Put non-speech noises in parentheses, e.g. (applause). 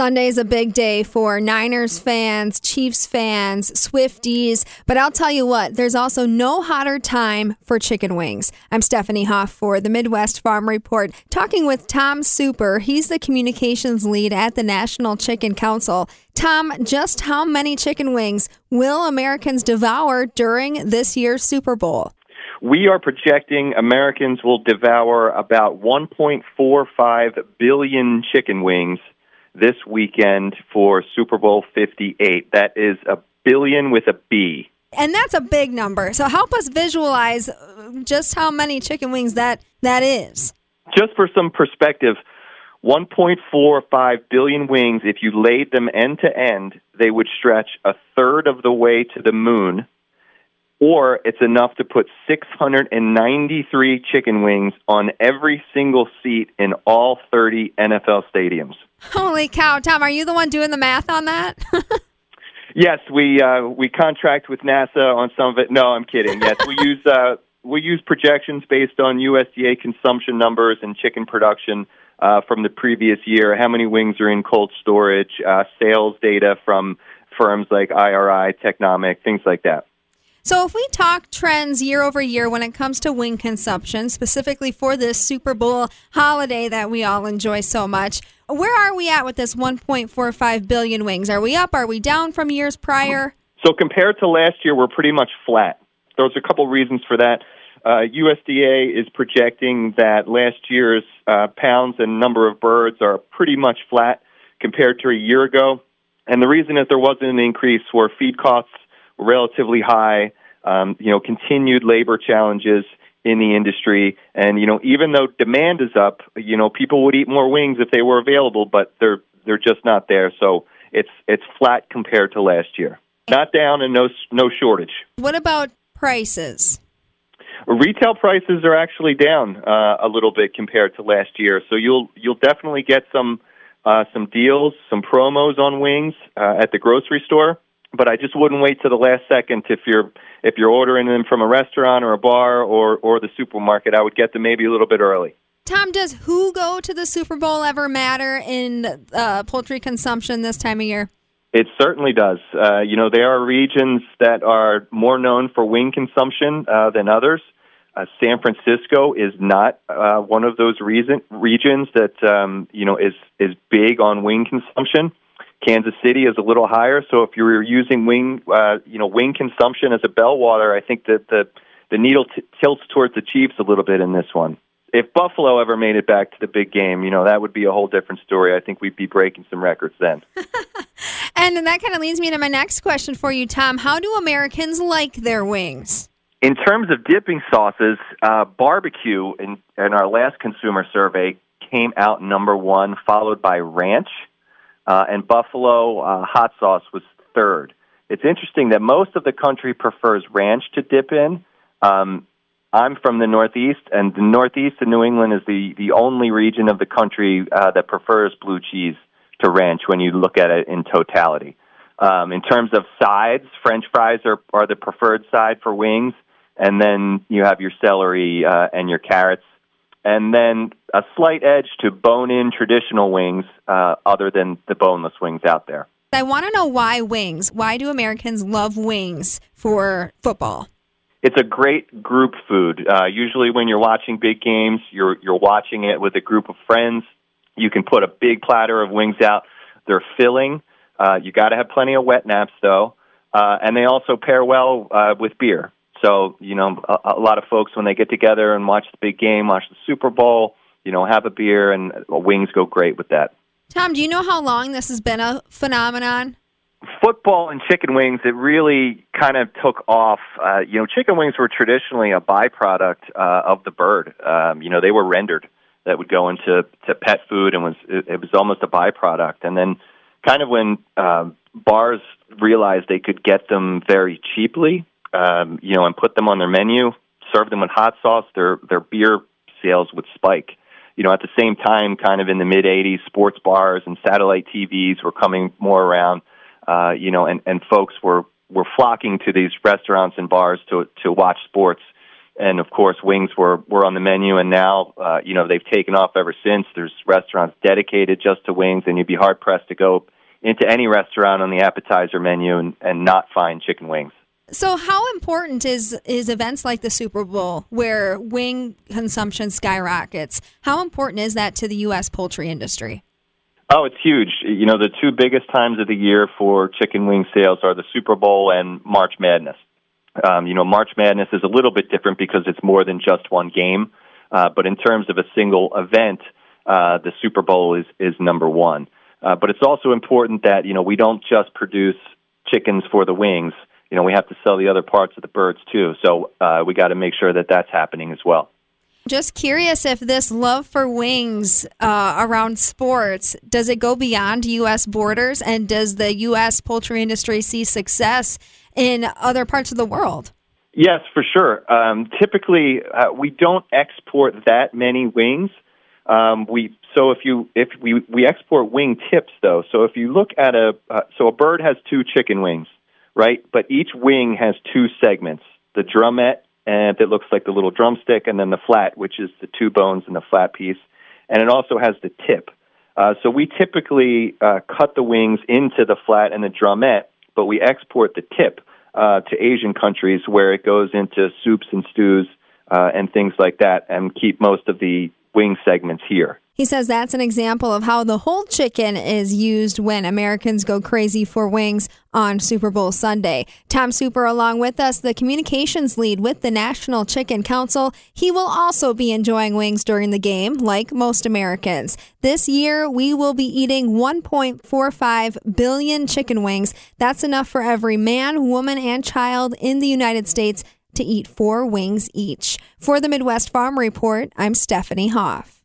Sunday is a big day for Niners fans, Chiefs fans, Swifties, but I'll tell you what, there's also no hotter time for chicken wings. I'm Stephanie Hoff for the Midwest Farm Report, talking with Tom Super. He's the communications lead at the National Chicken Council. Tom, just how many chicken wings will Americans devour during this year's Super Bowl? We are projecting Americans will devour about 1.45 billion chicken wings this weekend for Super Bowl 58. That is a billion with a B. And that's a big number. So help us visualize just how many chicken wings that that is. Just for some perspective, 1.45 billion wings, if you laid them end to end, they would stretch a third of the way to the moon or it's enough to put 693 chicken wings on every single seat in all 30 NFL stadiums. Holy cow, Tom! Are you the one doing the math on that? (laughs) yes, we uh, we contract with NASA on some of it. No, I'm kidding. Yes, we (laughs) use uh, we use projections based on USDA consumption numbers and chicken production. Uh, from the previous year, how many wings are in cold storage, uh, sales data from firms like IRI, Technomic, things like that. So, if we talk trends year over year when it comes to wing consumption, specifically for this Super Bowl holiday that we all enjoy so much, where are we at with this 1.45 billion wings? Are we up? Are we down from years prior? So, compared to last year, we're pretty much flat. There's a couple reasons for that. Uh, USDA is projecting that last year's uh, pounds and number of birds are pretty much flat compared to a year ago. And the reason that there wasn't an increase were feed costs relatively high, um, you know, continued labor challenges in the industry. And, you know, even though demand is up, you know, people would eat more wings if they were available, but they're, they're just not there. So it's, it's flat compared to last year. Not down and no, no shortage. What about prices? Retail prices are actually down uh, a little bit compared to last year, so you'll you'll definitely get some uh, some deals, some promos on wings uh, at the grocery store but I just wouldn't wait to the last second if you're if you're ordering them from a restaurant or a bar or or the supermarket. I would get them maybe a little bit early. Tom, does who go to the Super Bowl ever matter in uh, poultry consumption this time of year? It certainly does. Uh, you know, there are regions that are more known for wing consumption uh, than others. Uh, San Francisco is not uh, one of those reason, regions that um, you know is is big on wing consumption. Kansas City is a little higher. So if you're using wing, uh, you know, wing consumption as a bellwether, I think that the the needle t- tilts towards the Chiefs a little bit in this one. If Buffalo ever made it back to the big game, you know, that would be a whole different story. I think we'd be breaking some records then. (laughs) and that kind of leads me to my next question for you, Tom. How do Americans like their wings? In terms of dipping sauces, uh, barbecue in, in our last consumer survey came out number one, followed by ranch uh, and buffalo uh, hot sauce was third. It's interesting that most of the country prefers ranch to dip in. Um, I'm from the Northeast, and the Northeast of New England is the, the only region of the country uh, that prefers blue cheese to ranch when you look at it in totality. Um, in terms of sides, French fries are, are the preferred side for wings, and then you have your celery uh, and your carrots and then a slight edge to bone in traditional wings uh, other than the boneless wings out there. I want to know why wings. Why do Americans love wings for football? It's a great group food. Uh, usually, when you're watching big games, you're you're watching it with a group of friends. You can put a big platter of wings out. They're filling. Uh, you got to have plenty of wet naps, though, uh, and they also pair well uh, with beer. So, you know, a, a lot of folks when they get together and watch the big game, watch the Super Bowl, you know, have a beer, and wings go great with that. Tom, do you know how long this has been a phenomenon? Football and chicken wings, it really kind of took off. Uh, you know, chicken wings were traditionally a byproduct uh, of the bird. Um, you know, they were rendered that would go into to pet food and was it, it was almost a byproduct. And then, kind of when um, bars realized they could get them very cheaply, um, you know, and put them on their menu, serve them with hot sauce, their their beer sales would spike. You know, at the same time, kind of in the mid '80s, sports bars and satellite TVs were coming more around. Uh, you know, and and folks were were flocking to these restaurants and bars to to watch sports. and of course wings were were on the menu and now uh, you know they've taken off ever since there's restaurants dedicated just to wings and you'd be hard pressed to go into any restaurant on the appetizer menu and, and not find chicken wings so how important is is events like the Super Bowl where wing consumption skyrockets how important is that to the US poultry industry Oh, it's huge. You know, the two biggest times of the year for chicken wing sales are the Super Bowl and March Madness. Um, you know, March Madness is a little bit different because it's more than just one game. Uh, but in terms of a single event, uh, the Super Bowl is, is number one. Uh, but it's also important that, you know, we don't just produce chickens for the wings. You know, we have to sell the other parts of the birds too. So uh, we got to make sure that that's happening as well. Just curious if this love for wings uh, around sports does it go beyond U.S. borders, and does the U.S. poultry industry see success in other parts of the world? Yes, for sure. Um, typically, uh, we don't export that many wings. Um, we so if you if we we export wing tips though. So if you look at a uh, so a bird has two chicken wings, right? But each wing has two segments: the drumette, and that looks like the little drumstick, and then the flat, which is the two bones and the flat piece, and it also has the tip. Uh, so we typically uh, cut the wings into the flat and the drumette, but we export the tip uh, to Asian countries where it goes into soups and stews uh, and things like that, and keep most of the wing segments here. He says that's an example of how the whole chicken is used when Americans go crazy for wings on Super Bowl Sunday. Tom Super, along with us, the communications lead with the National Chicken Council. He will also be enjoying wings during the game, like most Americans. This year, we will be eating 1.45 billion chicken wings. That's enough for every man, woman, and child in the United States to eat four wings each. For the Midwest Farm Report, I'm Stephanie Hoff.